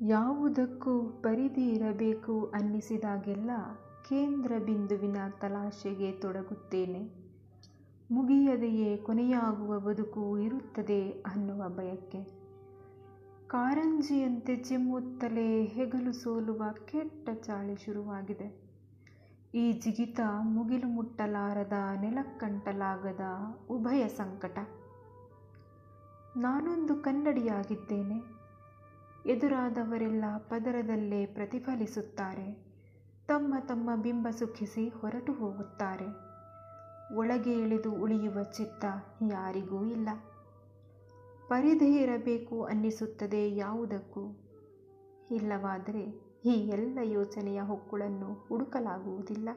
ಯಾವುದಕ್ಕೂ ಪರಿಧಿ ಇರಬೇಕು ಅನ್ನಿಸಿದಾಗೆಲ್ಲ ಕೇಂದ್ರ ಬಿಂದುವಿನ ತಲಾಶೆಗೆ ತೊಡಗುತ್ತೇನೆ. ಮುಗಿಯದೆಯೇ ಕೊನೆಯಾಗುವ ಬದುಕು ಇರುತ್ತದೆ ಅನ್ನುವ ಭಯಕ್ಕೆ ಕಾರಂಜಿಯಂತೆ ಚಿಮ್ಮುತ್ತಲೇ ಹೆಗಲು ಸೋಲುವ ಕೆಟ್ಟ ಚಾಳಿ ಶುರುವಾಗಿದೆ. ಈ ಜಿಗಿತ ಮುಗಿಲು ಮುಟ್ಟಲಾರದ ನೆಲಕ್ಕಂಟಲಾಗದ ಉಭಯ ಸಂಕಟ. ನಾನೊಂದು ಕನ್ನಡಿಯಾಗಿದ್ದೇನೆ. ಎದುರಾದವರೆಲ್ಲ ಪದರದಲ್ಲೇ ಪ್ರತಿಫಲಿಸುತ್ತಾರೆ. ತಮ್ಮ ತಮ್ಮ ಬಿಂಬ ಸುಖಿಸಿ ಹೊರಟು ಹೋಗುತ್ತಾರೆ. ಒಳಗೆ ಇಳಿದು ಉಳಿಯುವ ಚಿತ್ತ ಯಾರಿಗೂ ಇಲ್ಲ. ಪರಿಧಿ ಇರಬೇಕು ಅನ್ನಿಸುತ್ತದೆ ಯಾವುದಕ್ಕೂ. ಇಲ್ಲವಾದರೆ ಈ ಎಲ್ಲ ಯೋಚನೆಯ ಹೊಕ್ಕುಳನ್ನು ಹುಡುಕಲಾಗುವುದಿಲ್ಲ.